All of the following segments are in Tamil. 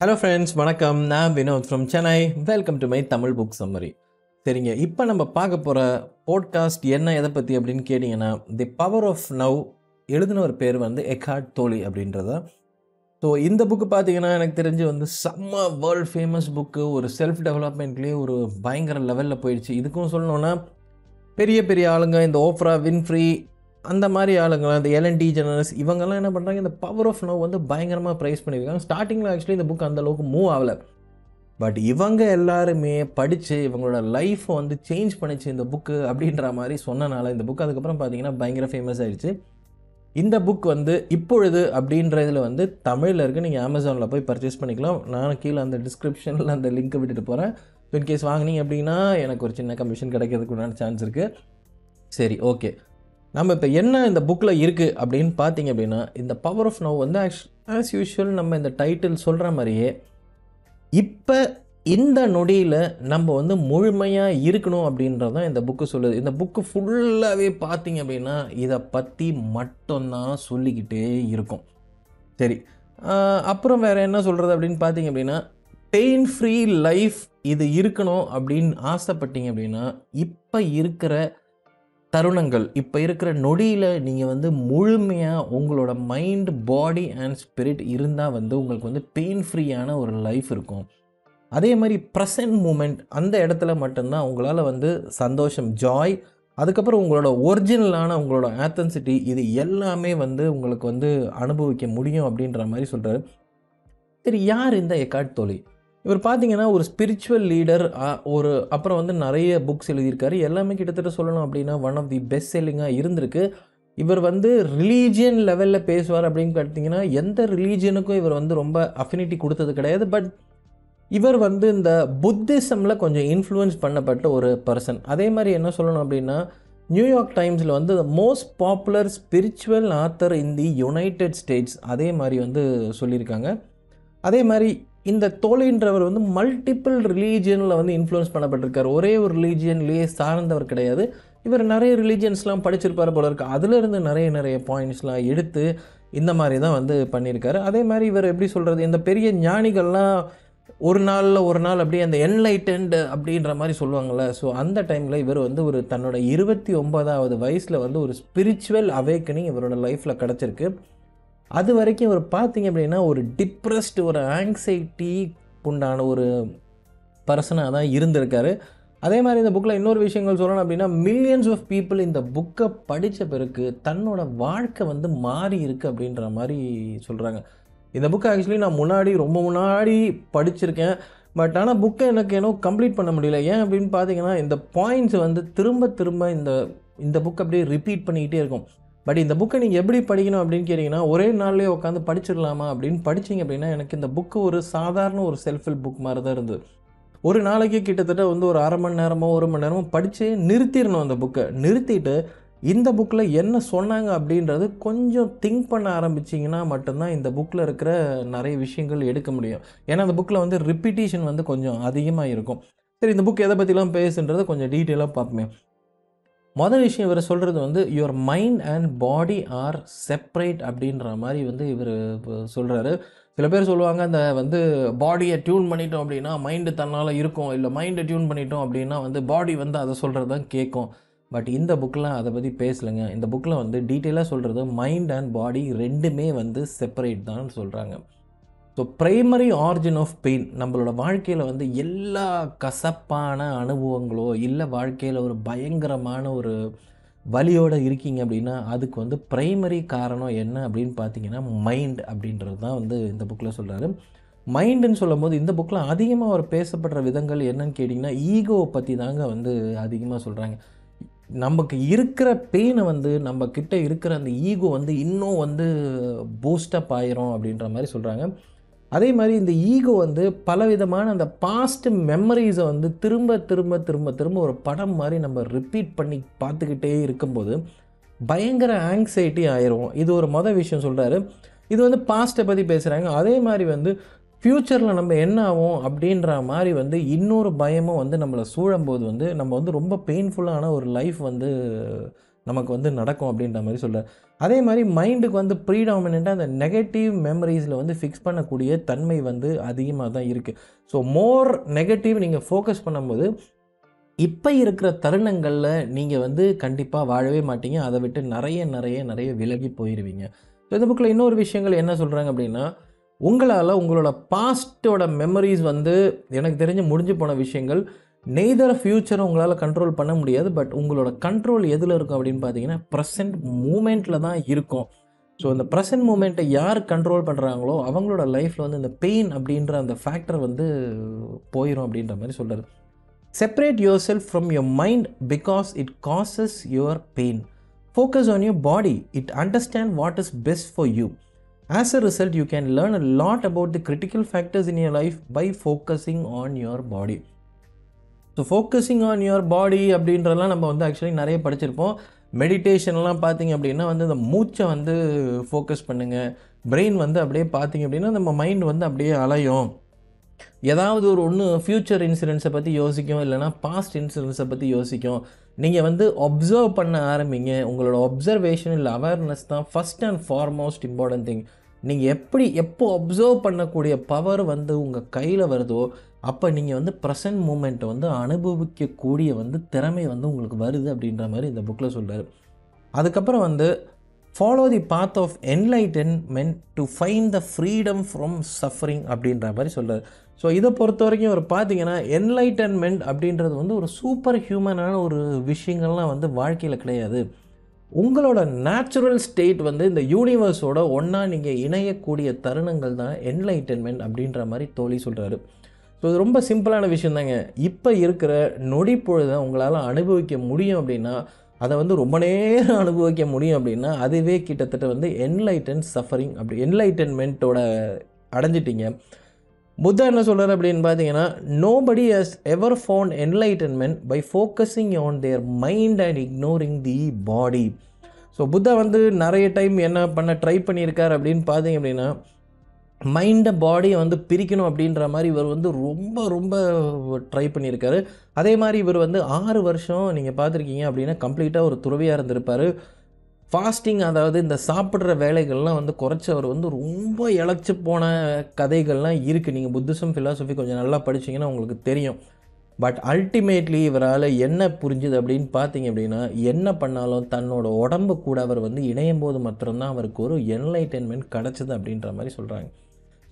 ஹலோ ஃப்ரெண்ட்ஸ் வணக்கம். நான் Vinod from Chennai welcome to my Tamil book summary சரிங்க. இப்போ நம்ம பார்க்க போகிற போட்காஸ்ட் என்ன எதை பற்றி அப்படின்னு கேட்டிங்கன்னா தி பவர் ஆஃப் நவ் எழுதின ஒரு பேர் வந்து எக்கார்ட் தோழி அப்படின்றத. ஸோ இந்த புக்கு பார்த்தீங்கன்னா எனக்கு தெரிஞ்சு வந்து செம்ம வேர்ல்ட் ஃபேமஸ் புக்கு ஒரு செல்ஃப் டெவலப்மெண்ட்லேயே ஒரு பயங்கர லெவலில் போயிடுச்சு. இதுக்கும் சொல்லணுன்னா பெரிய பெரிய ஆளுங்க இந்த ஓப்ரா வின்ஃப்ரீ அந்த மாதிரி ஆளுங்க இந்த எல்என்டி ஜெனரல்ஸ் இவங்கெல்லாம் என்ன பண்ணுறாங்க இந்த பவர் ஆஃப் நோ வந்து பயங்கரமாக ப்ரைஸ் பண்ணியிருக்காங்க. ஸ்டார்டிங்கில் ஆக்சுவலி இந்த புக் அந்த அளவுக்கு மூவ் ஆகலை. பட் இவங்க எல்லாருமே படித்து இவங்களோட லைஃப்பை வந்து சேஞ்ச் பண்ணிச்சு இந்த புக்கு அப்படின்ற மாதிரி சொன்னனால இந்த புக் அதுக்கப்புறம் பார்த்தீங்கன்னா பயங்கர ஃபேமஸ் ஆயிடுச்சு. இந்த புக் வந்து இப்பொழுது அப்படின்ற இதில் வந்து தமிழில் இருக்குது நீங்கள் அமேசானில் போய் பர்ச்சேஸ் பண்ணிக்கலாம். நான் கீழே அந்த டிஸ்கிரிப்ஷனில் அந்த லிங்க்கை விட்டுட்டு போகிறேன் இன்கேஸ் வாங்கினீங்க அப்படின்னா எனக்கு ஒரு சின்ன கமிஷன் கிடைக்கிறதுக்கு உண்டான சான்ஸ் இருக்குது சரி ஓகே நம்ம இப்போ என்ன இந்த புக்கில் இருக்குது அப்படின்னு பார்த்தீங்க அப்படின்னா இந்த பவர் ஆஃப் நவ் வந்து ஆஸ் யூஷுவல் நம்ம இந்த டைட்டில் சொல்கிற மாதிரியே இப்போ இந்த நொடியில் நம்ம வந்து முழுமையாக இருக்கணும் அப்படின்றதான் இந்த புக்கு சொல்லுது. இந்த புக்கு ஃபுல்லாகவே பார்த்தீங்க அப்படின்னா இதை பற்றி மட்டும்தான் சொல்லிக்கிட்டே இருக்கும். சரி. அப்புறம் வேறு என்ன சொல்கிறது அப்படின்னு பார்த்தீங்க அப்படின்னா பெயின் ஃப்ரீ லைஃப் இது இருக்கணும் அப்படின்னு ஆசைப்பட்டீங்க அப்படின்னா இப்போ இருக்கிற தருணங்கள். இப்போ இருக்கிற நொடியில் நீங்கள் வந்து முழுமையாக உங்களோட மைண்ட் பாடி அண்ட் ஸ்பிரிட் இருந்தால் வந்து உங்களுக்கு வந்து பெயின் ஃப்ரீயான ஒரு லைஃப் இருக்கும். அதே மாதிரி ப்ரெசன்ட் மூமெண்ட் அந்த இடத்துல மட்டும்தான் உங்களால் வந்து சந்தோஷம் ஜாய் அதுக்கப்புறம் உங்களோட ஒரிஜினலான உங்களோட ஆத்தன்சிட்டி இது எல்லாமே வந்து உங்களுக்கு வந்து அனுபவிக்க முடியும் அப்படின்ற மாதிரி சொல்கிறாரு சரி யார் இந்த எக்காட் தோழி? இவர் பார்த்தீங்கன்னா ஒரு ஸ்பிரிச்சுவல் லீடர் ஒரு அப்புறம் வந்து நிறைய புக்ஸ் எழுதியிருக்காரு. எல்லாமே கிட்டத்தட்ட சொல்லணும் அப்படின்னா ஒன் ஆஃப் தி பெஸ்ட் செல்லிங்காக இருந்திருக்கு. இவர் வந்து ரிலீஜியன் லெவலில் பேசுவார் அப்படின்னு பார்த்தீங்கன்னா எந்த ரிலீஜியனுக்கும் இவர் வந்து ரொம்ப அஃபினிட்டி கொடுத்தது கிடையாது. பட் இவர் வந்து இந்த புத்திசமில் கொஞ்சம் இன்ஃப்ளூயன்ஸ் பண்ணப்பட்ட ஒரு பர்சன் அதே மாதிரி என்ன சொல்லணும் அப்படின்னா நியூயார்க் டைம்ஸில் வந்து most popular spiritual author in the United States அதே மாதிரி வந்து சொல்லியிருக்காங்க. அதே மாதிரி இந்த தோழின்றவர் வந்து மல்டிபிள் ரிலீஜியனில் வந்து இன்ஃப்ளூயன்ஸ் பண்ணப்பட்டிருக்கார். ஒரே ஒரு ரிலீஜியன்லேயே சார்ந்தவர் கிடையாது. இவர் நிறைய ரிலீஜியன்ஸ்லாம் படிச்சிருப்பார் போல இருக்கு. அதுலேருந்து நிறைய நிறைய பாயிண்ட்ஸ்லாம் எடுத்து இந்த மாதிரி தான் வந்து பண்ணியிருக்காரு. அதே மாதிரி இவர் எப்படி சொல்கிறது இந்த பெரிய ஞானிகள்லாம் ஒரு நாளில் ஒரு நாள் அப்படியே அந்த என்லைட்டன்டு அப்படின்ற மாதிரி சொல்லுவாங்கள்ல ஸோ அந்த டைமில் இவர் வந்து ஒரு தன்னோட இருபத்தி ஒன்பதாவது வயசில் வந்து ஒரு ஸ்பிரிச்சுவல் அவேக்கனிங் இவரோட லைஃப்பில் கிடச்சிருக்கு. அது வரைக்கும் இவர் பார்த்தீங்க அப்படின்னா ஒரு டிப்ரெஸ்டு ஒரு ஆங்ஸைட்டி உண்டான ஒரு பர்சனாக தான் இருந்திருக்காரு. அதே மாதிரி இந்த புக்கில் இன்னொரு விஷயங்கள் சொல்லணும் அப்படின்னா மில்லியன்ஸ் ஆஃப் பீப்புள் இந்த புக்கை படித்த பிறகு தன்னோட வாழ்க்கை வந்து மாறி இருக்குது அப்படின்ற மாதிரி சொல்கிறாங்க இந்த புக்கை ஆக்சுவலி நான் முன்னாடி ரொம்ப முன்னாடி படிச்சிருக்கேன். பட் ஆனால் புக்கை எனக்கு ஏன்னோ கம்ப்ளீட் பண்ண முடியல. ஏன் அப்படின்னு பார்த்தீங்கன்னா இந்த பாயிண்ட்ஸ் வந்து திரும்ப திரும்ப இந்த இந்த புக் அப்படியே ரிப்பீட் பண்ணிக்கிட்டே இருக்கும். பட் இந்த புக்கை நீங்கள் எப்படி படிக்கணும் அப்படின்னு கேட்டிங்கன்னா ஒரே நாள்லேயே உட்காந்து படிச்சிடலாமா அப்படின்னு படிச்சிங்க அப்படின்னா எனக்கு இந்த புக்கு ஒரு சாதாரண ஒரு செல்ஃப் ஹெல்ப் புக் மாதிரி தான் இருந்தது. ஒரு நாளைக்கு கிட்டத்தட்ட வந்து ஒரு அரை மணி நேரமோ ஒரு மணி நேரமோ படித்து நிறுத்திடணும் அந்த புக்கை நிறுத்திட்டு இந்த புக்கில் என்ன சொன்னாங்க அப்படின்றது கொஞ்சம் திங்க் பண்ண ஆரம்பிச்சிங்கன்னா மட்டும்தான் இந்த புக்கில் இருக்கிற நிறைய விஷயங்கள் எடுக்க முடியும். ஏன்னா அந்த புக்கில் வந்து ரிப்பீட்டேஷன் வந்து கொஞ்சம் அதிகமாக இருக்கும். சரி இந்த புக் எதை பற்றிலாம் பேசுன்றதை கொஞ்சம் டீட்டெயிலாக பார்ப்போமே. மொதல் விஷயம் இவர் சொல்கிறது வந்து your mind and body are separate அப்படின்ற மாதிரி வந்து இவர் சொல்கிறாரு சில பேர் சொல்லுவாங்க அந்த வந்து பாடியை டியூன் பண்ணிட்டோம் அப்படின்னா மைண்டு தன்னால் இருக்கும். இல்லை மைண்டை டியூன் பண்ணிட்டோம் அப்படின்னா வந்து பாடி வந்து அதை சொல்கிறது தான் கேட்கும். பட் இந்த புக்கில் அதை பற்றி பேசலைங்க. இந்த புக்கில் வந்து டீட்டெயிலாக சொல்கிறது மைண்ட் அண்ட் பாடி ரெண்டுமே வந்து செப்பரேட் தான் சொல்கிறாங்க so primary origin of pain நம்மளோட வாழ்க்கையில் வந்து எல்லா கசப்பான அனுபவங்களோ இல்லை வாழ்க்கையில் ஒரு பயங்கரமான ஒரு வலியோடு இருக்கீங்க அப்படின்னா அதுக்கு வந்து ப்ரைமரி காரணம் என்ன அப்படின்னு பார்த்தீங்கன்னா மைண்ட் அப்படின்றது தான் வந்து இந்த புக்கில் சொல்கிறாரு மைண்டுன்னு சொல்லும் போது இந்த புக்கில் அதிகமாக அவர் பேசப்படுற விதங்கள் என்னன்னு கேட்டிங்கன்னா ஈகோவை பற்றி தாங்க வந்து அதிகமாக சொல்கிறாங்க நமக்கு இருக்கிற பெயினை வந்து நம்ம கிட்ட இருக்கிற அந்த ஈகோ வந்து இன்னும் வந்து பூஸ்டப் ஆயிரும் அப்படின்ற மாதிரி சொல்கிறாங்க அதே மாதிரி இந்த ஈகோ வந்து பலவிதமான அந்த பாஸ்ட் மெமரிஸை வந்து திரும்ப திரும்ப திரும்ப திரும்ப ஒரு படம் மாதிரி நம்ம ரிப்பீட் பண்ணி பார்த்துக்கிட்டே இருக்கும்போது பயங்கர ஆங்ஸைட்டி ஆயிரும். இது ஒரு மொதல் விஷயம் சொல்கிறாரு இது வந்து பாஸ்ட்டை பற்றி பேசுகிறாங்க அதே மாதிரி வந்து ஃப்யூச்சரில் நம்ம என்ன ஆகும் அப்படின்ற மாதிரி வந்து இன்னொரு பயமும் வந்து நம்மளை சூழும்போது வந்து நம்ம வந்து ரொம்ப பெயின்ஃபுல்லான ஒரு லைஃப் வந்து நமக்கு வந்து நடக்கும் அப்படின்ற மாதிரி சொல்கிறார் அதே மாதிரி மைண்டுக்கு வந்து ப்ரீடாமினண்ட்டாக அந்த நெகட்டிவ் மெமரிஸில் வந்து ஃபிக்ஸ் பண்ணக்கூடிய தன்மை வந்து அதிகமாக தான் இருக்குது ஸோ மோர் நெகட்டிவ் நீங்கள் ஃபோக்கஸ் பண்ணும்போது இப்போ இருக்கிற தருணங்களில் நீங்கள் வந்து கண்டிப்பாக வாழவே மாட்டீங்க. அதை விட்டு நிறைய நிறைய நிறைய விலகி போயிடுவீங்க ஸோ இந்த புக்கில் இன்னொரு விஷயங்கள் என்ன சொல்கிறாங்க அப்படின்னா உங்களால் உங்களோட பாஸ்ட்டோட மெமரிஸ் வந்து எனக்கு தெரிஞ்சு முடிஞ்சு போன விஷயங்கள் நெய்தர் ஃப்யூச்சரை உங்களால் கண்ட்ரோல் பண்ண முடியாது பட் உங்களோட கண்ட்ரோல் எதில் இருக்கும் அப்படின்னு பார்த்தீங்கன்னா ப்ரெசன்ட் மூமெண்ட்டில் தான் இருக்கும். ஸோ இந்த ப்ரெசன்ட் மூமெண்ட்டை யார் கண்ட்ரோல் பண்ணுறாங்களோ அவங்களோட லைஃப்பில் வந்து இந்த பெயின் அப்படின்ற அந்த ஃபேக்டர் வந்து போயிடும் அப்படின்ற மாதிரி சொல்கிறது separate your self from your mind because it causes your pain focus on your body it understand what is best for you as a result you can learn a lot about the critical factors in your life by focusing on your body so focusing on your body அப்படின்றதெல்லாம் நம்ம வந்து ஆக்சுவலி நிறைய படிச்சிருப்போம். மெடிடேஷன்லாம் பார்த்தீங்க அப்படின்னா வந்து இந்த மூச்சை வந்து ஃபோக்கஸ் பண்ணுங்கள் பிரெயின் வந்து அப்படியே பார்த்தீங்க அப்படின்னா நம்ம மைண்ட் வந்து அப்படியே அலையும். ஏதாவது ஒரு ஒன்று ஃப்யூச்சர் இன்சூரன்ஸை பற்றி யோசிக்கும் இல்லைனா பாஸ்ட் இன்சூரன்ஸை பற்றி யோசிக்கும். நீங்கள் வந்து ஒப்சர்வ் பண்ண ஆரம்பிங்க. உங்களோட ஒப்சர்வேஷன் இல்லை அவேர்னஸ் தான் first and foremost important thing நீங்கள் எப்படி எப்போ அப்சர்வ் பண்ணக்கூடிய பவர் வந்து உங்கள் கையில் வருதோ அப்போ நீங்கள் வந்து ப்ரெசன்ட் மூமெண்ட்டை வந்து அனுபவிக்கக்கூடிய வந்து திறமை வந்து உங்களுக்கு வருது அப்படின்ற மாதிரி இந்த புக்கில் சொல்கிறார் அதுக்கப்புறம் வந்து follow the path of enlightenment to find the freedom from suffering அப்படின்ற மாதிரி சொல்கிறார் ஸோ இதை பொறுத்த வரைக்கும் ஒரு பார்த்தீங்கன்னா என்லைட்டன்மெண்ட் அப்படின்றது வந்து ஒரு சூப்பர் ஹியூமனான ஒரு விஷயங்கள்லாம் வந்து வாழ்க்கையில் கிடையாது. உங்களோட நேச்சுரல் ஸ்டேட் வந்து இந்த யூனிவர்ஸோட ஒன்றா நீங்கள் இணையக்கூடிய தருணங்கள் தான் என்லைட்டன்மெண்ட் அப்படின்ற மாதிரி தோழி சொல்கிறாரு ஸோ இது ரொம்ப சிம்பிளான விஷயம் தாங்க இப்போ இருக்கிற நொடி பொழுதை உங்களால் அனுபவிக்க முடியும் அப்படின்னா அதை வந்து ரொம்ப நேரம் அனுபவிக்க முடியும் அப்படின்னா அதுவே கிட்டத்தட்ட வந்து என்லைட்டன் சஃபரிங் அப்படி என்லைட்டன்மெண்ட்டோட அடைஞ்சிட்டிங்க. புத்தா என்ன சொல்கிறார் அப்படின்னு பார்த்தீங்கன்னா nobody has ever found enlightenment by focusing on their mind and ignoring the body so Buddha வந்து நிறைய டைம் என்ன பண்ண ட்ரை பண்ணியிருக்கார் அப்படின்னு பார்த்தீங்க அப்படின்னா மைண்டை பாடியை வந்து பிரிக்கணும் அப்படின்ற மாதிரி இவர் வந்து ரொம்ப ரொம்ப ட்ரை பண்ணியிருக்காரு. அதே மாதிரி இவர் வந்து ஆறு வருஷம் நீங்கள் பார்த்துருக்கீங்க அப்படின்னா கம்ப்ளீட்டாக ஒரு துறவியாக இருந்திருப்பார். ஃபாஸ்டிங் அதாவது இந்த சாப்பிட்ற வேலைகள்லாம் வந்து குறைச்சவர் வந்து ரொம்ப இழைச்சி போன கதைகள்லாம் இருக்குது நீங்கள் புத்திசம் ஃபிலாசபி கொஞ்சம் நல்லா படிச்சிங்கன்னா உங்களுக்கு தெரியும். பட் அல்டிமேட்லி இவரால் என்ன புரிஞ்சுது அப்படின்னு பார்த்தீங்க அப்படின்னா என்ன பண்ணாலும் தன்னோட உடம்பு கூட அவர் வந்து இணையும் போது மாத்திரம்தான் அவருக்கு ஒரு என்லைட்டன்மெண்ட் கிடச்சிது அப்படின்ற மாதிரி சொல்கிறாங்க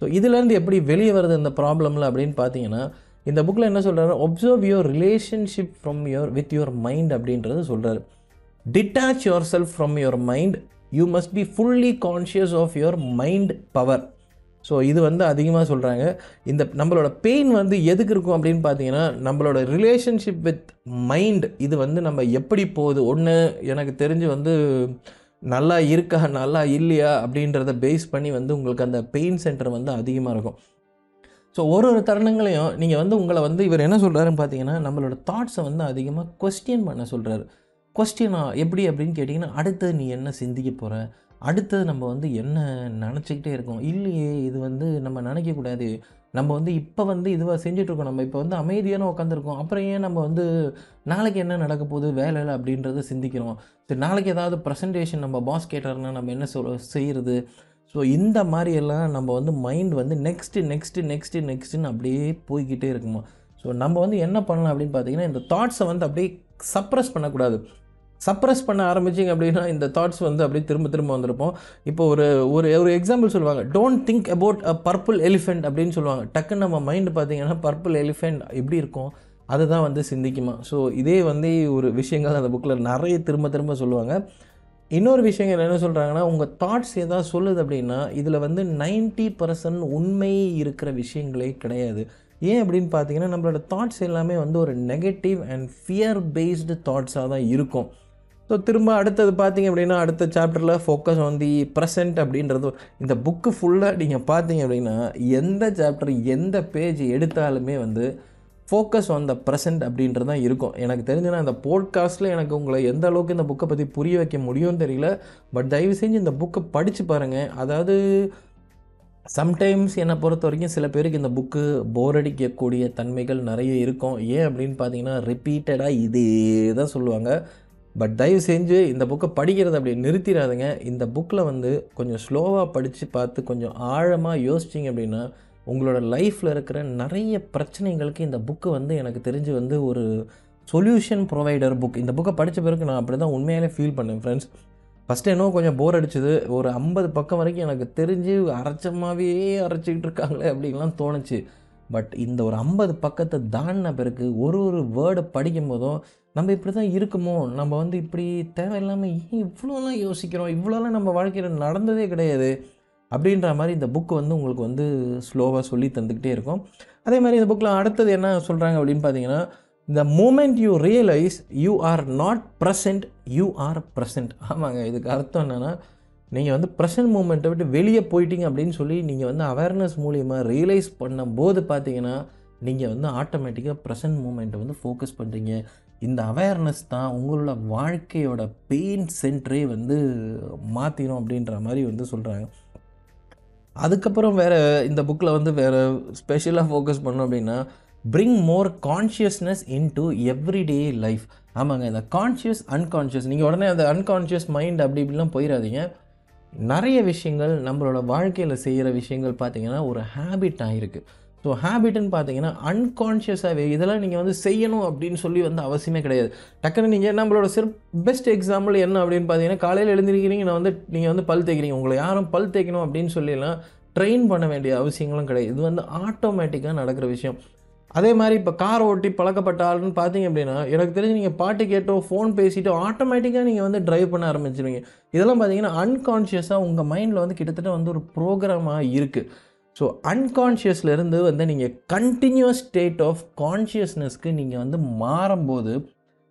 ஸோ இதுலேருந்து எப்படி வெளியே வருது இந்த ப்ராப்ளமில் அப்படின்னு பார்த்தீங்கன்னா இந்த புக்கில் என்ன சொல்கிறாரு observe your relationship from your with your mind அப்படின்றது சொல்கிறாரு detach your self from your mind you must be fully conscious of your mind power so இது வந்து அதிகமாக சொல்கிறாங்க இந்த நம்மளோட பெயின் வந்து எதுக்கு இருக்கும் அப்படின்னு பார்த்தீங்கன்னா நம்மளோட ரிலேஷன்ஷிப் வித் மைண்ட் இது வந்து நம்ம எப்படி போகுது? ஒன்று எனக்கு தெரிஞ்சு வந்து நல்லா இருக்கா நல்லா இல்லையா அப்படின்றத பேஸ் பண்ணி வந்து உங்களுக்கு அந்த பெயின் சென்டர் வந்து அதிகமாக இருக்கும். ஸோ ஒரு ஒரு தருணங்களையும் நீங்கள் வந்து உங்களை வந்து இவர் என்ன சொல்கிறாருன்னு பார்த்தீங்கன்னா நம்மளோட தாட்ஸை வந்து அதிகமாக கொஸ்டின் பண்ண சொல்கிறாரு கொஸ்டினா எப்படி அப்படின்னு கேட்டிங்கன்னா அடுத்தது நீ என்ன சிந்திக்க போகிற அடுத்தது நம்ம வந்து என்ன நினச்சிக்கிட்டே இருக்கோம்? இல்லையே இது வந்து நம்ம நினைக்கக்கூடாது நம்ம வந்து இப்போ வந்து இதுவாக செஞ்சிட்ருக்கோம். நம்ம இப்போ வந்து அமைதியான உட்காந்துருக்கோம் அப்புறம் ஏன் நம்ம வந்து நாளைக்கு என்ன நடக்க போகுது வேலையில் அப்படின்றத சிந்திக்கிறோம். சரி நாளைக்கு ஏதாவது ப்ரெசன்டேஷன் நம்ம பாஸ் கேட்டார்னா நம்ம என்ன சொல் செய்கிறது ஸோ இந்த மாதிரியெல்லாம் நம்ம வந்து மைண்ட் வந்து நெக்ஸ்ட்டு நெக்ஸ்ட்டு நெக்ஸ்ட்டு நெக்ஸ்ட்டுன்னு அப்படியே போய்கிட்டே இருக்குமா? ஸோ நம்ம வந்து என்ன பண்ணலாம் அப்படின்னு பார்த்தீங்கன்னா இந்த தாட்ஸை வந்து அப்படியே சப்ரஸ் பண்ணக்கூடாது. சப்ரஸ் பண்ண ஆரம்பிச்சிங்க அப்படின்னா இந்த தாட்ஸ் வந்து அப்படியே திரும்ப திரும்ப வந்திருப்போம். இப்போ ஒரு ஒரு ஒரு எக்ஸாம்பிள் சொல்லுவாங்க. Don't think about a purple elephant அப்படின்னு சொல்லுவாங்க. டக்குன்னு நம்ம மைண்டு பார்த்தீங்கன்னா பர்பிள் எலிஃபெண்ட் எப்படி இருக்கும்? அதுதான் வந்து சிந்திக்குமா? ஸோ இதே வந்து ஒரு விஷயங்கள் அந்த புக்கில் நிறைய திரும்ப திரும்ப சொல்லுவாங்க. இன்னொரு விஷயங்கள் என்ன சொல்கிறாங்கன்னா உங்கள் தாட்ஸ் ஏதாவது சொல்லுது அப்படின்னா இதில் வந்து நைன்ட்டி பர்சன்ட் உண்மை இருக்கிற விஷயங்களே கிடையாது. ஏன் அப்படின்னு பார்த்தீங்கன்னா நம்மளோட தாட்ஸ் எல்லாமே வந்து ஒரு நெகட்டிவ் அண்ட் ஃபியர் பேஸ்டு தாட்ஸாக தான் இருக்கும். ஸோ திரும்ப அடுத்தது பார்த்தீங்க அப்படின்னா அடுத்த சாப்டரில் ஃபோக்கஸ் ஆன் தி ப்ரெசன்ட் அப்படின்றது இந்த புக்கு ஃபுல்லாக நீங்கள் பார்த்தீங்க அப்படின்னா எந்த சாப்டர் எந்த பேஜ் எடுத்தாலுமே வந்து ஃபோக்கஸ் ஆன் த ப்ரெசன்ட் அப்படின்றது தான் இருக்கும். எனக்கு தெரிஞ்சுன்னா இந்த போட்காஸ்ட்டில் எனக்கு உங்களை எந்த அளவுக்கு இந்த புக்கை பற்றி புரிய வைக்க முடியும்னு தெரியல. பட் தயவு செஞ்சு இந்த புக்கை படித்து பாருங்கள் அதாவது சம்டைம்ஸ் என்னை பொறுத்த வரைக்கும் சில பேருக்கு இந்த புக்கு போர் அடிக்கக்கூடிய தன்மைகள் நிறைய இருக்கும். ஏன் அப்படின்னு பார்த்தீங்கன்னா ரிப்பீட்டடாக இதே தான் சொல்லுவாங்க. பட் தயவு செஞ்சு இந்த புக்கை படிக்கிறத அப்படி நிறுத்திடாதுங்க. இந்த புக்கில் வந்து கொஞ்சம் ஸ்லோவாக படித்து பார்த்து கொஞ்சம் ஆழமாக யோசிச்சிங்க அப்படின்னா உங்களோட லைஃப்பில் இருக்கிற நிறைய பிரச்சனைகளுக்கு இந்த புக்கு வந்து எனக்கு தெரிஞ்சு வந்து ஒரு சொல்யூஷன் ப்ரொவைடர் புக் இந்த புக்கை படித்த பிறகு நான் அப்படி தான் உண்மையாலே ஃபீல் பண்ணேன் ஃப்ரெண்ட்ஸ் ஃபஸ்ட்டு என்னோ கொஞ்சம் போர் அடிச்சது. ஒரு ஐம்பது பக்கம் வரைக்கும் எனக்கு தெரிஞ்சு அரைச்சமாகவே அரைச்சிக்கிட்டு இருக்காங்களே அப்படின்லாம் தோணுச்சு. பட் இந்த ஒரு ஐம்பது பக்கத்தை தாண்டின பிறகு ஒரு ஒரு வேர்டை படிக்கும் போதும் நம்ம இப்படி தான் இருக்குமோ? நம்ம வந்து இப்படி தேவையில்லாமல் ஏன் இவ்வளோலாம் யோசிக்கிறோம்? இவ்வளோலாம் நம்ம வாழ்க்கையில் நடந்ததே கிடையாது. அப்படின்ற மாதிரி இந்த புக் வந்து உங்களுக்கு வந்து ஸ்லோவாக சொல்லி தந்துக்கிட்டே இருக்கும். அதே மாதிரி இந்த புக்கில் அடுத்தது என்ன சொல்கிறாங்க அப்படின்னு பார்த்தீங்கன்னா இந்த moment you realize you are not present you are present ஆமாங்க இதுக்கு அர்த்தம் என்னென்னா நீங்கள் வந்து ப்ரெசன்ட் மூமெண்ட்டை விட்டு வெளியே போயிட்டீங்க அப்படின்னு சொல்லி நீங்கள் வந்து அவேர்னஸ் மூலியமாக ரியலைஸ் பண்ணும்போது பார்த்தீங்கன்னா நீங்கள் வந்து ஆட்டோமேட்டிக்காக ப்ரெசன்ட் மூமெண்ட்டை வந்து ஃபோக்கஸ் பண்ணுறீங்க இந்த அவேர்னஸ் தான் உங்களோட வாழ்க்கையோட பெயின் சென்டரே வந்து மாற்றிடும் அப்படின்ற மாதிரி வந்து சொல்கிறாங்க அதுக்கப்புறம் வேறு இந்த புக்கில் வந்து வேறு ஸ்பெஷலாக ஃபோக்கஸ் பண்ணோம் அப்படின்னா bring more consciousness into everyday life ஆமாங்க இந்த கான்ஷியஸ் அன்கான்ஷியஸ் நீங்கள் உடனே அந்த அன்கான்ஷியஸ் மைண்ட் அப்படி இப்படிலாம் போயிடாதீங்க நிறைய விஷயங்கள் நம்மளோட வாழ்க்கையில் செய்கிற விஷயங்கள் பார்த்தீங்கன்னா ஒரு ஹேபிட் ஆகிருக்கு ஸோ ஹேபிட்னு பார்த்தீங்கன்னா அன்கான்ஷியஸாகவே இதெல்லாம் நீங்கள் வந்து செய்யணும் அப்படின்னு சொல்லி வந்து அவசியமே கிடையாது. டக்குன்னு நீங்கள் நம்மளோட சிற் பெஸ்ட் எக்ஸாம்பிள் என்ன அப்படின்னு பார்த்தீங்கன்னா காலையில் எழுந்திருக்கிறீங்க நான் வந்து நீங்கள் வந்து பல் தேய்க்கிறீங்க. உங்களை யாரும் பல் தேய்க்கணும் அப்படின்னு சொல்லிலாம் ட்ரெயின் பண்ண வேண்டிய அவசியங்களும் கிடையாது. இது வந்து ஆட்டோமேட்டிக்காக நடக்கிற விஷயம். அதே மாதிரி இப்போ கார் ஓட்டி பழக்கப்பட்ட ஆளுன்னு பார்த்தீங்க அப்படின்னா எனக்கு தெரிஞ்சு நீங்கள் பாட்டு கேட்டோ ஃபோன் பேசிட்டோ ஆட்டோமேட்டிக்காக நீங்கள் வந்து ட்ரைவ் பண்ண ஆரம்பிச்சிருவீங்க. இதெல்லாம் பார்த்தீங்கன்னா அன்கான்ஷியஸாக உங்கள் மைண்டில் வந்து கிட்டத்தட்ட வந்து ஒரு ப்ரோக்ராமாக இருக்குது ஸோ அன்கான்ஷியஸ்லேருந்து வந்து நீங்கள் கண்டினியூஸ் ஸ்டேட் ஆஃப் கான்ஷியஸ்னஸ்க்கு நீங்கள் வந்து மாறும்போது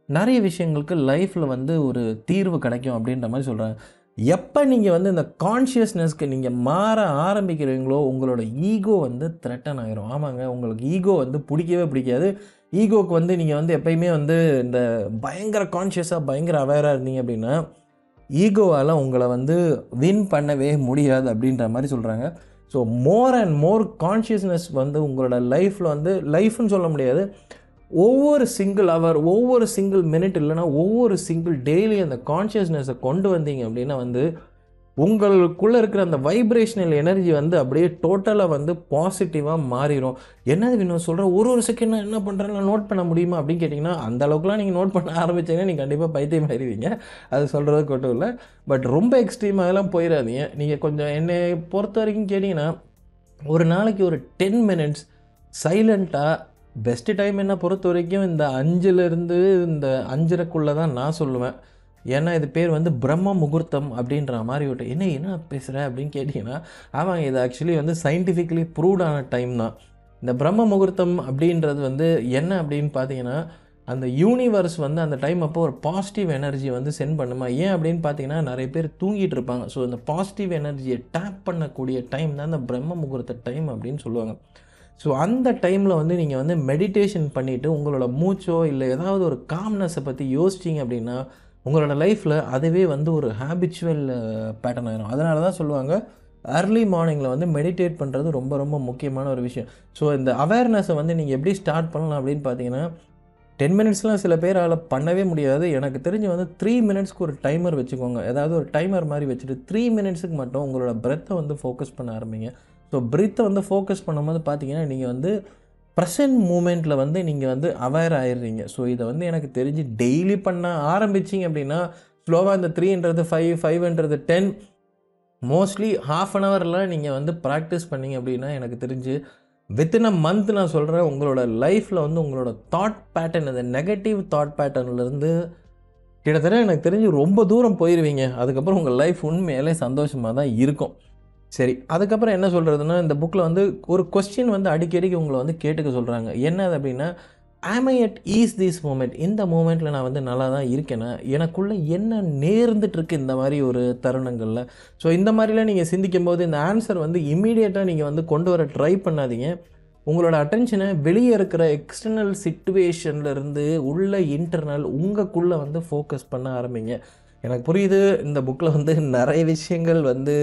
நிறைய விஷயங்களுக்கு லைஃப்பில் வந்து ஒரு தீர்வு கிடைக்கும் அப்படின்ற மாதிரி சொல்கிறாங்க எப்போ நீங்கள் வந்து இந்த கான்ஷியஸ்னஸ்க்கு நீங்கள் மாற ஆரம்பிக்கிறீங்களோ உங்களோட ஈகோ வந்து த்ரெட்டன் ஆகிரும் ஆமாங்க உங்களுக்கு ஈகோ வந்து பிடிக்கவே பிடிக்காது. ஈகோக்கு வந்து நீங்கள் வந்து எப்பயுமே வந்து இந்த பயங்கர கான்ஷியஸாக பயங்கர அவேராக இருந்தீங்க அப்படின்னா ஈகோவால் உங்களை வந்து வின் பண்ணவே முடியாது அப்படின்ற மாதிரி சொல்கிறாங்க so more and more consciousness வந்து உங்களோட லைஃப்பில் வந்து லைஃப்னு சொல்ல முடியாது. ஒவ்வொரு சிங்கிள் அவர் ஒவ்வொரு சிங்கிள் மினிட் இல்லைன்னா ஒவ்வொரு சிங்கிள் டெய்லி அந்த கான்ஷியஸ்னஸை கொண்டு வந்தீங்க அப்படின்னா வந்து உங்களுக்குள்ளே இருக்கிற அந்த வைப்ரேஷனல் எனர்ஜி வந்து அப்படியே டோட்டலாக வந்து பாசிட்டிவாக மாறிடும் என்னது இன்னும் சொல்கிறேன் ஒரு ஒரு செகண்ட் என்ன பண்ணுறேன்னு நோட் பண்ண முடியுமா அப்படின்னு கேட்டிங்கன்னா அந்த அளவுக்குலாம் நீங்கள் நோட் பண்ண ஆரம்பிச்சிங்கன்னா நீங்கள் கண்டிப்பாக பைத்தியம் ஆயிடுவீங்க. அது சொல்கிறது மட்டும் இல்லை. பட் ரொம்ப எக்ஸ்ட்ரீமாகலாம் போயிடாதீங்க. நீங்கள் கொஞ்சம் என்னை பொறுத்த வரைக்கும் கேட்டிங்கன்னா ஒரு நாளைக்கு ஒரு டென் மினிட்ஸ் சைலண்ட்டாக பெஸ்ட்டு டைம் என்ன பொறுத்த வரைக்கும் இந்த அஞ்சுலேருந்து இந்த அஞ்சரைக்குள்ளே தான் நான் சொல்லுவேன். ஏன்னா இது பேர் வந்து பிரம்ம முகூர்த்தம் அப்படின்ற மாதிரி விட்டு என்ன என்ன பேசுகிற அப்படின்னு கேட்டிங்கன்னா ஆமாங்க இது ஆக்சுவலி வந்து சயின்டிஃபிக்கலி ப்ரூவ்டான டைம் தான். இந்த பிரம்ம முகூர்த்தம் அப்படின்றது வந்து என்ன அப்படின்னு பார்த்தீங்கன்னா அந்த யூனிவர்ஸ் வந்து அந்த டைம் அப்போ ஒரு பாசிட்டிவ் எனர்ஜி வந்து சென்ட் பண்ணுமா? ஏன் அப்படின்னு பார்த்தீங்கன்னா நிறைய பேர் தூங்கிட்டு இருப்பாங்க. ஸோ இந்த பாசிட்டிவ் எனர்ஜியை டேப் பண்ணக்கூடிய டைம் தான் இந்த பிரம்ம முகூர்த்த டைம் அப்படின்னு சொல்லுவாங்க. ஸோ அந்த டைமில் வந்து நீங்கள் வந்து மெடிடேஷன் பண்ணிவிட்டு உங்களோட மூச்சோ இல்லை ஏதாவது ஒரு காம்னஸை பற்றி யோசிச்சிங்க அப்படின்னா உங்களோட லைஃப்பில் அதுவே வந்து ஒரு ஹேபிச்சுவல் பேட்டர்ன் ஆகிடும் அதனால தான் சொல்லுவாங்க அர்லி மார்னிங்கில் வந்து மெடிடேட் பண்ணுறது ரொம்ப ரொம்ப முக்கியமான ஒரு விஷயம். ஸோ இந்த அவேர்னஸை வந்து நீங்கள் எப்படி ஸ்டார்ட் பண்ணலாம் அப்படின்னு பார்த்தீங்கன்னா டென் மினிட்ஸ்லாம் சில பேரால் பண்ணவே முடியாது. எனக்கு தெரிஞ்சு வந்து த்ரீ மினிட்ஸ்க்கு ஒரு டைமர் வச்சுக்கோங்க. ஏதாவது ஒரு டைமர் மாதிரி வச்சுட்டு த்ரீ மினிட்ஸுக்கு மட்டும் உங்களோட பிரெத்தை வந்து ஃபோக்கஸ் பண்ண ஆரம்பிங்க. ஸோ பிரித்தை வந்து ஃபோக்கஸ் பண்ணும்போது பார்த்தீங்கன்னா நீங்கள் வந்து ப்ரெசன்ட் மூமெண்ட்டில் வந்து நீங்கள் வந்து அவேர் ஆயிடுறீங்க. ஸோ இதை வந்து எனக்கு தெரிஞ்சு டெய்லி பண்ண ஆரம்பிச்சிங்க அப்படின்னா ஸ்லோவாக இந்த த்ரீன்றது ஃபைவ் ஃபைவ்ன்றது டென் மோஸ்ட்லி ஹாஃப் அன் ஹவரில் நீங்கள் வந்து ப்ராக்டிஸ் பண்ணிங்க அப்படின்னா எனக்கு தெரிஞ்சு வித்தின் அ மந்த் நான் சொல்கிறேன் உங்களோட லைஃப்பில் வந்து உங்களோட தாட் பேட்டர்ன் அந்த நெகட்டிவ் தாட் பேட்டர்ன்லேருந்து கிட்டத்தட்ட எனக்கு தெரிஞ்சு ரொம்ப தூரம் போயிடுவீங்க அதுக்கப்புறம் உங்கள் லைஃப் உண்மையிலே சந்தோஷமாக தான் இருக்கும். சரி அதுக்கப்புறம் என்ன சொல்கிறதுனா இந்த புக்கில் வந்து ஒரு கொஸ்டின் வந்து அடிக்கடிக்கு உங்களை வந்து கேட்டுக்க சொல்கிறாங்க என்னது அப்படின்னா am I at ease this moment இந்த மூமெண்ட்டில் நான் வந்து நல்லா தான் இருக்கேனா? எனக்குள்ளே என்ன நேர்ந்துட்டுருக்கு இந்த மாதிரி ஒரு தருணங்களில்? ஸோ இந்த மாதிரிலாம் நீங்கள் சிந்திக்கும் போது இந்த ஆன்சர் வந்து இம்மீடியட்டாக நீங்கள் வந்து கொண்டு வர ட்ரை பண்ணாதீங்க. உங்களோட அட்டென்ஷனை வெளியே இருக்கிற எக்ஸ்டர்னல் சுச்சுவேஷன்லேருந்து உள்ள இன்டர்னல் உங்களுக்குள்ளே வந்து ஃபோக்கஸ் பண்ண ஆரம்பிங்க. எனக்கு புரியுது இந்த புக்கில் வந்து நிறைய விஷயங்கள் வந்து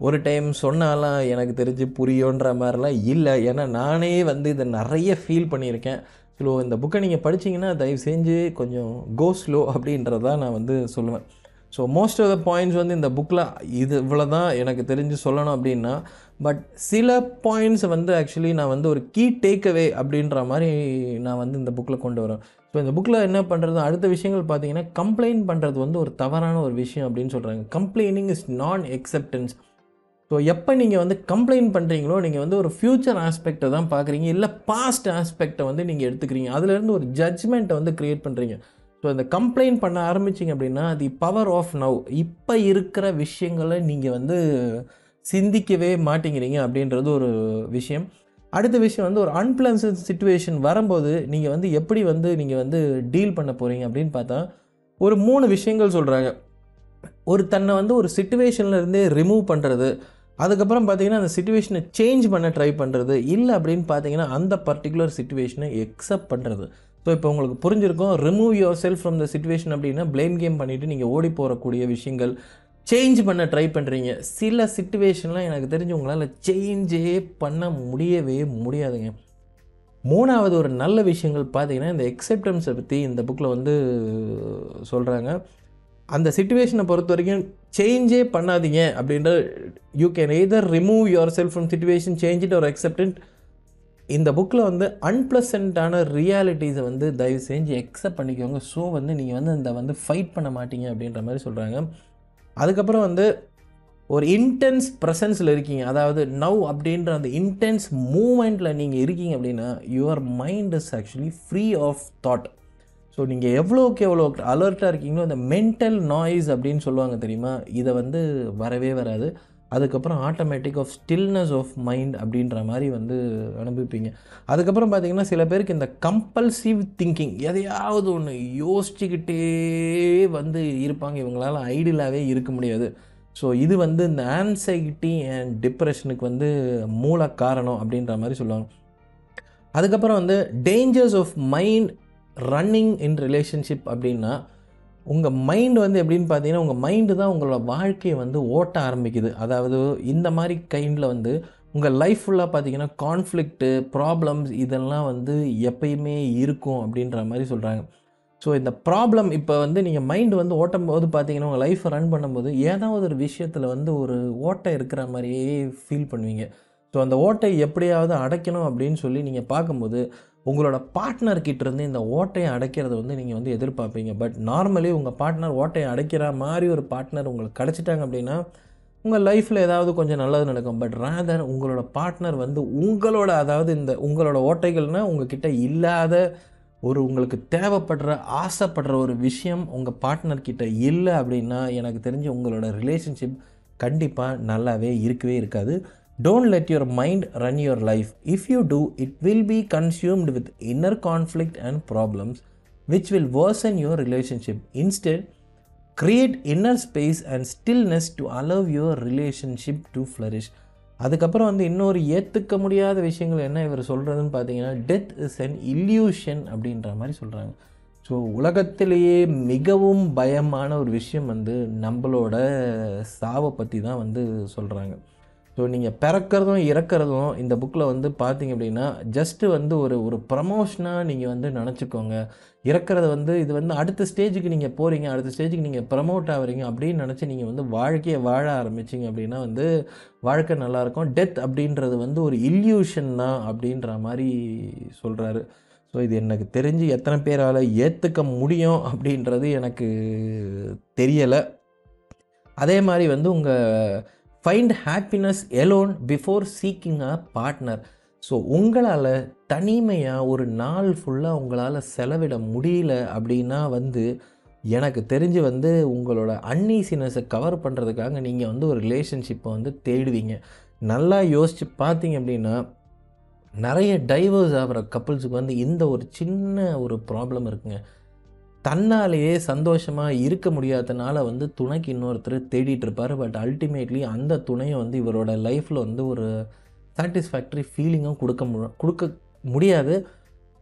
ஒரு டைம் சொன்னாலாம் எனக்கு தெரிஞ்சு புரியுன்ற மாதிரிலாம் இல்லை. ஏன்னா நானே வந்து இதை நிறைய ஃபீல் பண்ணியிருக்கேன். ஸோ இந்த புக்கை நீங்கள் படிச்சீங்கன்னா தயவு செஞ்சு கொஞ்சம் கோ ஸ்லோ அப்படின்றத நான் வந்து சொல்லுவேன். So most of the points வந்து இந்த புக்கில் இது இவ்வளோ தான் எனக்கு தெரிஞ்சு சொல்லணும் அப்படின்னா பட் சில பாயிண்ட்ஸ் வந்து ஆக்சுவலி நான் வந்து ஒரு கீ டேக்அவே அப்படின்ற மாதிரி நான் வந்து இந்த புக்கில் கொண்டு வரேன் ஸோ இந்த புக்கில் என்ன பண்ணுறது அடுத்த விஷயங்கள் பார்த்தீங்கன்னா கம்ப்ளைண்ட் பண்ணுறது வந்து ஒரு தவறான ஒரு விஷயம் அப்படின்னு சொல்கிறாங்க complaining is non acceptance so எப்போ நீங்கள் வந்து கம்ப்ளைண்ட் பண்ணுறீங்களோ நீங்கள் வந்து ஒரு ஃப்யூச்சர் ஆஸ்பெக்டை தான் பார்க்குறீங்க இல்லை பாஸ்ட் ஆஸ்பெக்டை வந்து நீங்கள் எடுத்துக்கிறீங்க. அதுலேருந்து ஒரு ஜட்ஜ்மெண்ட்டை வந்து க்ரியேட் பண்ணுறீங்க ஸோ இந்த கம்ப்ளைண்ட் பண்ண ஆரம்பிச்சிங்க அப்படின்னா தி பவர் ஆஃப் நவ் இப்போ இருக்கிற விஷயங்களை நீங்கள் வந்து சிந்திக்கவே மாட்டேங்கிறீங்க அப்படின்றது ஒரு விஷயம். அடுத்த விஷயம் வந்து ஒரு அன்பிளசன்ட் சுச்சுவேஷன் வரும்போது நீங்கள் வந்து எப்படி வந்து நீங்கள் வந்து டீல் பண்ண போகிறீங்க அப்படின்னு பார்த்தா ஒரு மூணு விஷயங்கள் சொல்கிறாங்க ஒரு தன்னை வந்து ஒரு சுச்சுவேஷனில் இருந்தே ரிமூவ் பண்ணுறது அதுக்கப்புறம் பார்த்தீங்கன்னா அந்த சுச்சுவேஷனை சேஞ்ச் பண்ண ட்ரை பண்ணுறது இல்லை அப்படின்னு பார்த்தீங்கன்னா அந்த பர்டிகுலர் சுச்சுவேஷனை எக்ஸப்ட் பண்ணுறது ஸோ இப்போ உங்களுக்கு புரிஞ்சிருக்கும். Remove your self from the situation அப்படின்னா ப்ளேம் கேம் பண்ணிவிட்டு நீங்கள் ஓடி போகக்கூடிய விஷயங்கள் சேஞ்ச் பண்ண ட்ரை பண்ணுறீங்க சில சுச்சுவேஷன்லாம் எனக்கு தெரிஞ்சு உங்களால் சேஞ்சே பண்ண முடியவே முடியாதுங்க. மூணாவது ஒரு நல்ல விஷயங்கள் பார்த்தீங்கன்னா இந்த எக்ஸெப்டன்ஸை பற்றி இந்த புக்கில் வந்து சொல்கிறாங்க அந்த சுச்சுவேஷனை பொறுத்த வரைக்கும் சேஞ்சே பண்ணாதீங்க அப்படின்ற you can either remove your self from situation change it ஒரு அக்செப்டன்ட் இந்த புக்கில் வந்து அன்பிளசண்ட்டான ரியாலிட்டிஸை வந்து தயவு செஞ்சு எக்ஸப்ட் பண்ணிக்கோங்க. ஸோ வந்து நீங்கள் வந்து இந்த வந்து ஃபைட் பண்ண மாட்டீங்க அப்படின்ற மாதிரி சொல்கிறாங்க அதுக்கப்புறம் வந்து ஒரு இன்டென்ஸ் ப்ரெசன்ஸில் இருக்கீங்க. அதாவது நவ் அப்படின்ற அந்த இன்டென்ஸ் மூமெண்ட்டில் நீங்கள் இருக்கீங்க அப்படின்னா your mind is actually free of thought so நீங்கள் எவ்வளோக்கு எவ்வளோ அலர்ட்டாக இருக்கீங்களோ அந்த மென்டல் நாய்ஸ் அப்படின்னு சொல்லுவாங்க தெரியுமா? இதை வந்து வரவே வராது. அதுக்கப்புறம் automatic of stillness of mind அப்படின்ற மாதிரி வந்து அனுபவிப்பீங்க. அதுக்கப்புறம் பார்த்தீங்கன்னா சில பேருக்கு இந்த கம்பல்சிவ் திங்கிங் எதையாவது ஒன்று யோசிச்சுக்கிட்டே வந்து இருப்பாங்க. இவங்களால ஐடியலாகவே இருக்க முடியாது. ஸோ இது வந்து இந்த ஆன்சைட்டி அண்ட் டிப்ரெஷனுக்கு வந்து மூல காரணம் அப்படின்ற மாதிரி சொல்லுவாங்க. அதுக்கப்புறம் வந்து dangers of mind running in relationship அப்படின்னா உங்கள் மைண்டு வந்து எப்படின்னு பார்த்தீங்கன்னா உங்கள் மைண்டு தான் உங்களோட வாழ்க்கையை வந்து ஓட்ட ஆரம்பிக்குது. அதாவது இந்த மாதிரி கைண்டில் வந்து உங்கள் லைஃப் ஃபுல்லாக பார்த்தீங்கன்னா கான்ஃப்ளிக்ட்டு ப்ராப்ளம்ஸ் இதெல்லாம் வந்து எப்பயுமே இருக்கும் அப்படின்ற மாதிரி சொல்கிறாங்க ஸோ இந்த ப்ராப்ளம் இப்போ வந்து நீங்கள் மைண்டு வந்து ஓட்டும் போது பார்த்தீங்கன்னா உங்கள் லைஃப்பை ரன் பண்ணும்போது ஏதாவது ஒரு விஷயத்தில் வந்து ஒரு ஓட்டை இருக்கிற மாதிரியே ஃபீல் பண்ணுவீங்க. ஸோ அந்த ஓட்டை எப்படியாவது அடைக்கணும் அப்படின்னு சொல்லி நீங்கள் பார்க்கும்போது உங்களோட பார்ட்னர்கிட்ட இருந்து இந்த ஓட்டையை அடைக்கிறத வந்து நீங்கள் வந்து எதிர்பார்ப்பீங்க. பட் நார்மலி உங்கள் பார்ட்னர் ஓட்டையை அடைக்கிற மாதிரி ஒரு பார்ட்னர் உங்களுக்கு கிடச்சிட்டாங்க அப்படின்னா உங்கள் லைஃப்பில் ஏதாவது கொஞ்சம் நல்லது நடக்கும். பட் ரேதர் உங்களோட பார்ட்னர் வந்து உங்களோட அதாவது இந்த உங்களோட ஓட்டைகள்னால் உங்ககிட்ட இல்லாத ஒரு உங்களுக்கு தேவைப்படுற ஆசைப்படுற ஒரு விஷயம் உங்கள் பார்ட்னர்கிட்ட இல்லை அப்படின்னா எனக்கு தெரிஞ்சு உங்களோட ரிலேஷன்ஷிப் கண்டிப்பாக நல்லாவே இருக்கவே இருக்காது. Don't let your mind run your life if you do it will be consumed with inner conflict and problems which will worsen your relationship instead create inner space and stillness to allow your relationship to flourish அதுக்கப்புறம் வந்து இன்னொரு ஏற்றுக்க முடியாத விஷயங்கள் என்ன இவர் சொல்கிறதுன்னு பார்த்தீங்கன்னா டெத் இஸ் அன் இல்யூஷன் அப்படின்ற மாதிரி சொல்கிறாங்க ஸோ உலகத்திலேயே மிகவும் பயமான ஒரு விஷயம் வந்து நம்மளோட சாவை பற்றி தான் வந்து சொல்கிறாங்க ஸோ நீங்கள் பிறக்கிறதும் இறக்கிறதும் இந்த புக்கில் வந்து பார்த்தீங்க அப்படின்னா ஜஸ்ட்டு வந்து ஒரு ஒரு ப்ரமோஷனாக நீங்கள் வந்து நினச்சிக்கோங்க. இறக்கிறது வந்து இது வந்து அடுத்த ஸ்டேஜுக்கு நீங்கள் போகிறீங்க அடுத்த ஸ்டேஜுக்கு நீங்கள் ப்ரமோட் ஆகிறீங்க அப்படின்னு நினச்சி நீங்கள் வந்து வாழ்க்கையை வாழ ஆரம்பிச்சிங்க அப்படின்னா வந்து வாழ்க்கை நல்லாயிருக்கும். டெத் அப்படின்றது வந்து ஒரு இல்யூஷன் தான் அப்படின்ற மாதிரி சொல்கிறாரு ஸோ இது எனக்கு தெரிஞ்சு எத்தனை பேரால் ஏற்றுக்க முடியும் அப்படின்றது எனக்கு தெரியலை. அதே மாதிரி வந்து உங்கள் find happiness alone before seeking a partner so உங்களால் தனிமையாக ஒரு நாள் ஃபுல்லாக உங்களால் செலவிட முடியல அப்படின்னா வந்து எனக்கு தெரிஞ்சு வந்து உங்களோட அன்னீசினஸை கவர் பண்ணுறதுக்காக நீங்கள் வந்து ஒரு ரிலேஷன்ஷிப்பை வந்து தேடுவீங்க. நல்லா யோசித்து பார்த்தீங்க அப்படின்னா நிறைய டைவர்ஸ் ஆகிற கப்புள்ஸுக்கு வந்து இந்த ஒரு சின்ன ஒரு ப்ராப்ளம் இருக்குங்க. தன்னாலேயே சந்தோஷமாக இருக்க முடியாதனால வந்து துணைக்கு இன்னொருத்தர் தேடிட்டு இருப்பார். பட் அல்டிமேட்லி அந்த துணையை வந்து இவரோட லைஃப்பில் வந்து ஒரு சாட்டிஸ்ஃபேக்டரி ஃபீலிங்கும் கொடுக்க மு கொடுக்க முடியாது.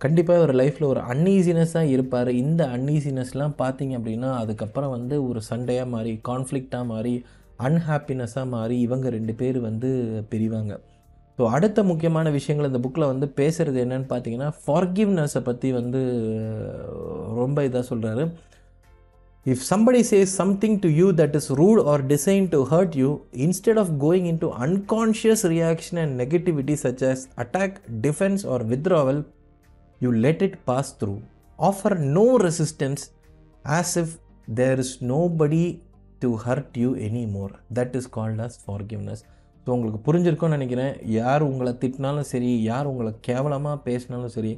கண்டிப்பாக இவர் லைஃப்பில் ஒரு அன்ஈசினஸ்ஸாக இருப்பார். இந்த அன்ஈசினஸ்லாம் பார்த்தீங்க அப்படின்னா அதுக்கப்புறம் வந்து ஒரு சண்டையாக மாறி கான்ஃப்ளிக்டாக மாறி அன்ஹாப்பினஸ்ஸாக மாறி இவங்க ரெண்டு பேர் வந்து பிரிவாங்க. ஸோ அடுத்த முக்கியமான விஷயங்கள் இந்த புக்கில் வந்து பேசுகிறது என்னன்னு பார்த்தீங்கன்னா ஃபார்கிவ்னஸை பற்றி வந்து ரொம்ப இதாக சொல்கிறாரு if somebody says something to you that is rude or design to hurt you instead of going into unconscious reaction and negativity such as attack defense or withdrawal you let it pass through offer no resistance as if there is nobody to hurt you any more that is called as forgiveness so உங்களுக்கு புரிஞ்சிருக்கும்னு நினைக்கிறேன். யார் உங்களை திட்டினாலும் சரி யார் உங்களை கேவலமாக பேசினாலும் சரி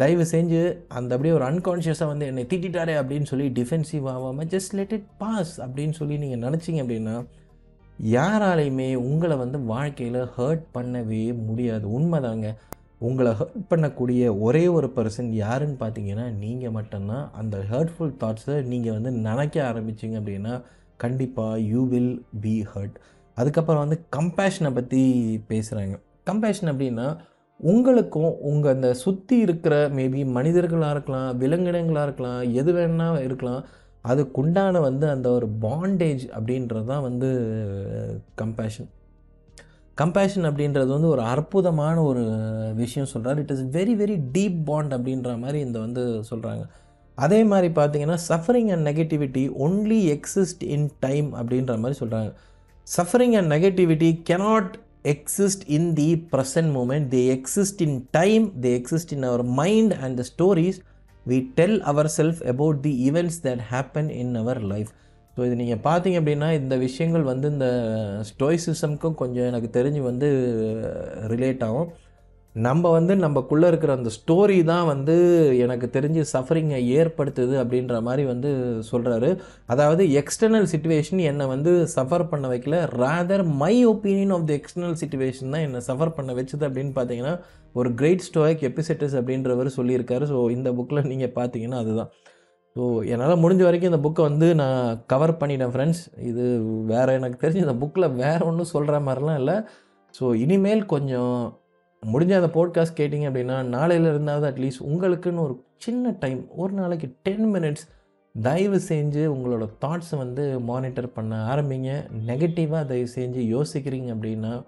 தயவு செஞ்சு அந்த அப்படியே ஒரு அன்கான்ஷியஸாக வந்து என்னை திட்டாரே அப்படின்னு சொல்லி டிஃபென்சிவ் ஆகாமல் ஜஸ்ட் லெட் இட் பாஸ் அப்படின்னு சொல்லி நீங்கள் நினச்சிங்க அப்படின்னா யாராலையுமே உங்களை வந்து வாழ்க்கையில் ஹர்ட் பண்ணவே முடியாது. உண்மைதாங்க. உங்களை ஹர்ட் பண்ணக்கூடிய ஒரே ஒரு பர்சன் யாருன்னு பார்த்தீங்கன்னா நீங்கள் மட்டும்தான். அந்த ஹர்ட்ஃபுல் தாட்ஸை நீங்கள் வந்து நினைக்க ஆரம்பிச்சிங்க அப்படின்னா கண்டிப்பாக யூ வில் பி ஹர்ட் அதுக்கப்புறம் வந்து கம்பேஷனை பற்றி பேசுகிறாங்க கம்பேஷன் அப்படின்னா உங்களுக்கும் உங்கள் அந்த சுற்றி இருக்கிற மேபி மனிதர்களாக இருக்கலாம் விலங்கினங்களாக இருக்கலாம் எது வேணால் இருக்கலாம் அதுக்குண்டான வந்து அந்த ஒரு பாண்டேஜ் அப்படின்றது தான் வந்து கம்பேஷன் கம்பேஷன் அப்படின்றது வந்து ஒரு அற்புதமான ஒரு விஷயம் சொல்கிறார் it is very very deep bond அப்படின்ற மாதிரி இந்த வந்து சொல்கிறாங்க அதே மாதிரி பார்த்தீங்கன்னா suffering and negativity only exist in time அப்படின்ற மாதிரி சொல்கிறாங்க suffering and negativity cannot exist in the present moment they exist in time they exist in our mind and the stories we tell ourselves about the events that happen in our life so இது நீங்கள் பார்த்தீங்க அப்படின்னா இந்த விஷயங்கள் வந்து இந்த ஸ்டோய்சிசம்க்கும் கொஞ்சம் எனக்கு தெரிஞ்சு வந்து ரிலேட் ஆகும் நம்ம வந்து நம்மக்குள்ளே இருக்கிற அந்த ஸ்டோரி தான் வந்து எனக்கு தெரிஞ்சு சஃபரிங்கை ஏற்படுத்துது அப்படின்ற மாதிரி வந்து சொல்கிறாரு அதாவது எக்ஸ்டர்னல் சுச்சுவேஷன் என்னை வந்து சஃபர் பண்ண வைக்கல rather my opinion of the external situation தான் என்னை சஃபர் பண்ண வச்சது அப்படின்னு பார்த்தீங்கன்னா ஒரு கிரேட் ஸ்டோயிக் எபிசெட்டஸ் அப்படின்றவர் சொல்லியிருக்காரு. ஸோ இந்த புக்கில் நீங்கள் பார்த்தீங்கன்னா அதுதான். ஸோ என்னால் முடிஞ்ச வரைக்கும் இந்த புக்கை வந்து நான் கவர் பண்ணிட்டேன் ஃப்ரெண்ட்ஸ் இது வேறு எனக்கு தெரிஞ்சு இந்த புக்கில் வேறு ஒன்றும் சொல்கிற மாதிரிலாம் இல்லை. ஸோ இனிமேல் கொஞ்சம் முடிஞ்ச அந்த போட்காஸ்ட் கேட்டிங்க அப்படின்னா நாளையில் இருந்தாவது அட்லீஸ்ட் உங்களுக்குன்னு ஒரு சின்ன டைம் ஒரு நாளைக்கு டென் மினிட்ஸ் தயவு செஞ்சு உங்களோட தாட்ஸை வந்து மானிட்டர் பண்ண ஆரம்பிங்க. நெகட்டிவாக தயவு செஞ்சு யோசிக்கிறீங்க அப்படின்னா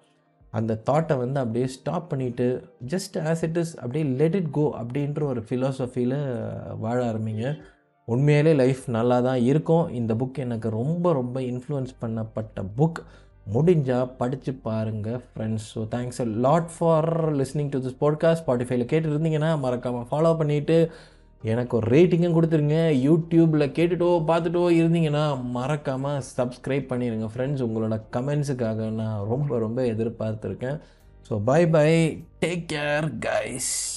அந்த தாட்டை வந்து அப்படியே ஸ்டாப் பண்ணிவிட்டு ஜஸ்ட் ஆஸ் இட் இஸ் அப்படியே லெட் இட் கோ அப்படின்ற ஒரு ஃபிலாசபியில் வாழ ஆரம்பிங்க. உண்மையிலே லைஃப் நல்லா தான் இருக்கும். இந்த புக் எனக்கு ரொம்ப ரொம்ப இன்ஃப்ளூயன்ஸ் பண்ணப்பட்ட புக் முடிஞ்சால் படித்து பாருங்கள் friends so thanks a lot for listening to this podcast ஸ்பாட்டிஃபைல கேட்டுருந்தீங்கன்னா மறக்காமல் ஃபாலோ பண்ணிவிட்டு எனக்கு ஒரு ரேட்டிங்கும் கொடுத்துருங்க. யூடியூப்பில் கேட்டுட்டோ பார்த்துட்டோ இருந்தீங்கன்னா மறக்காமல் சப்ஸ்கிரைப் பண்ணிடுங்க ஃப்ரெண்ட்ஸ் உங்களோட கமெண்ட்ஸுக்காக நான் ரொம்ப ரொம்ப எதிர்பார்த்துருக்கேன். So bye bye take care guys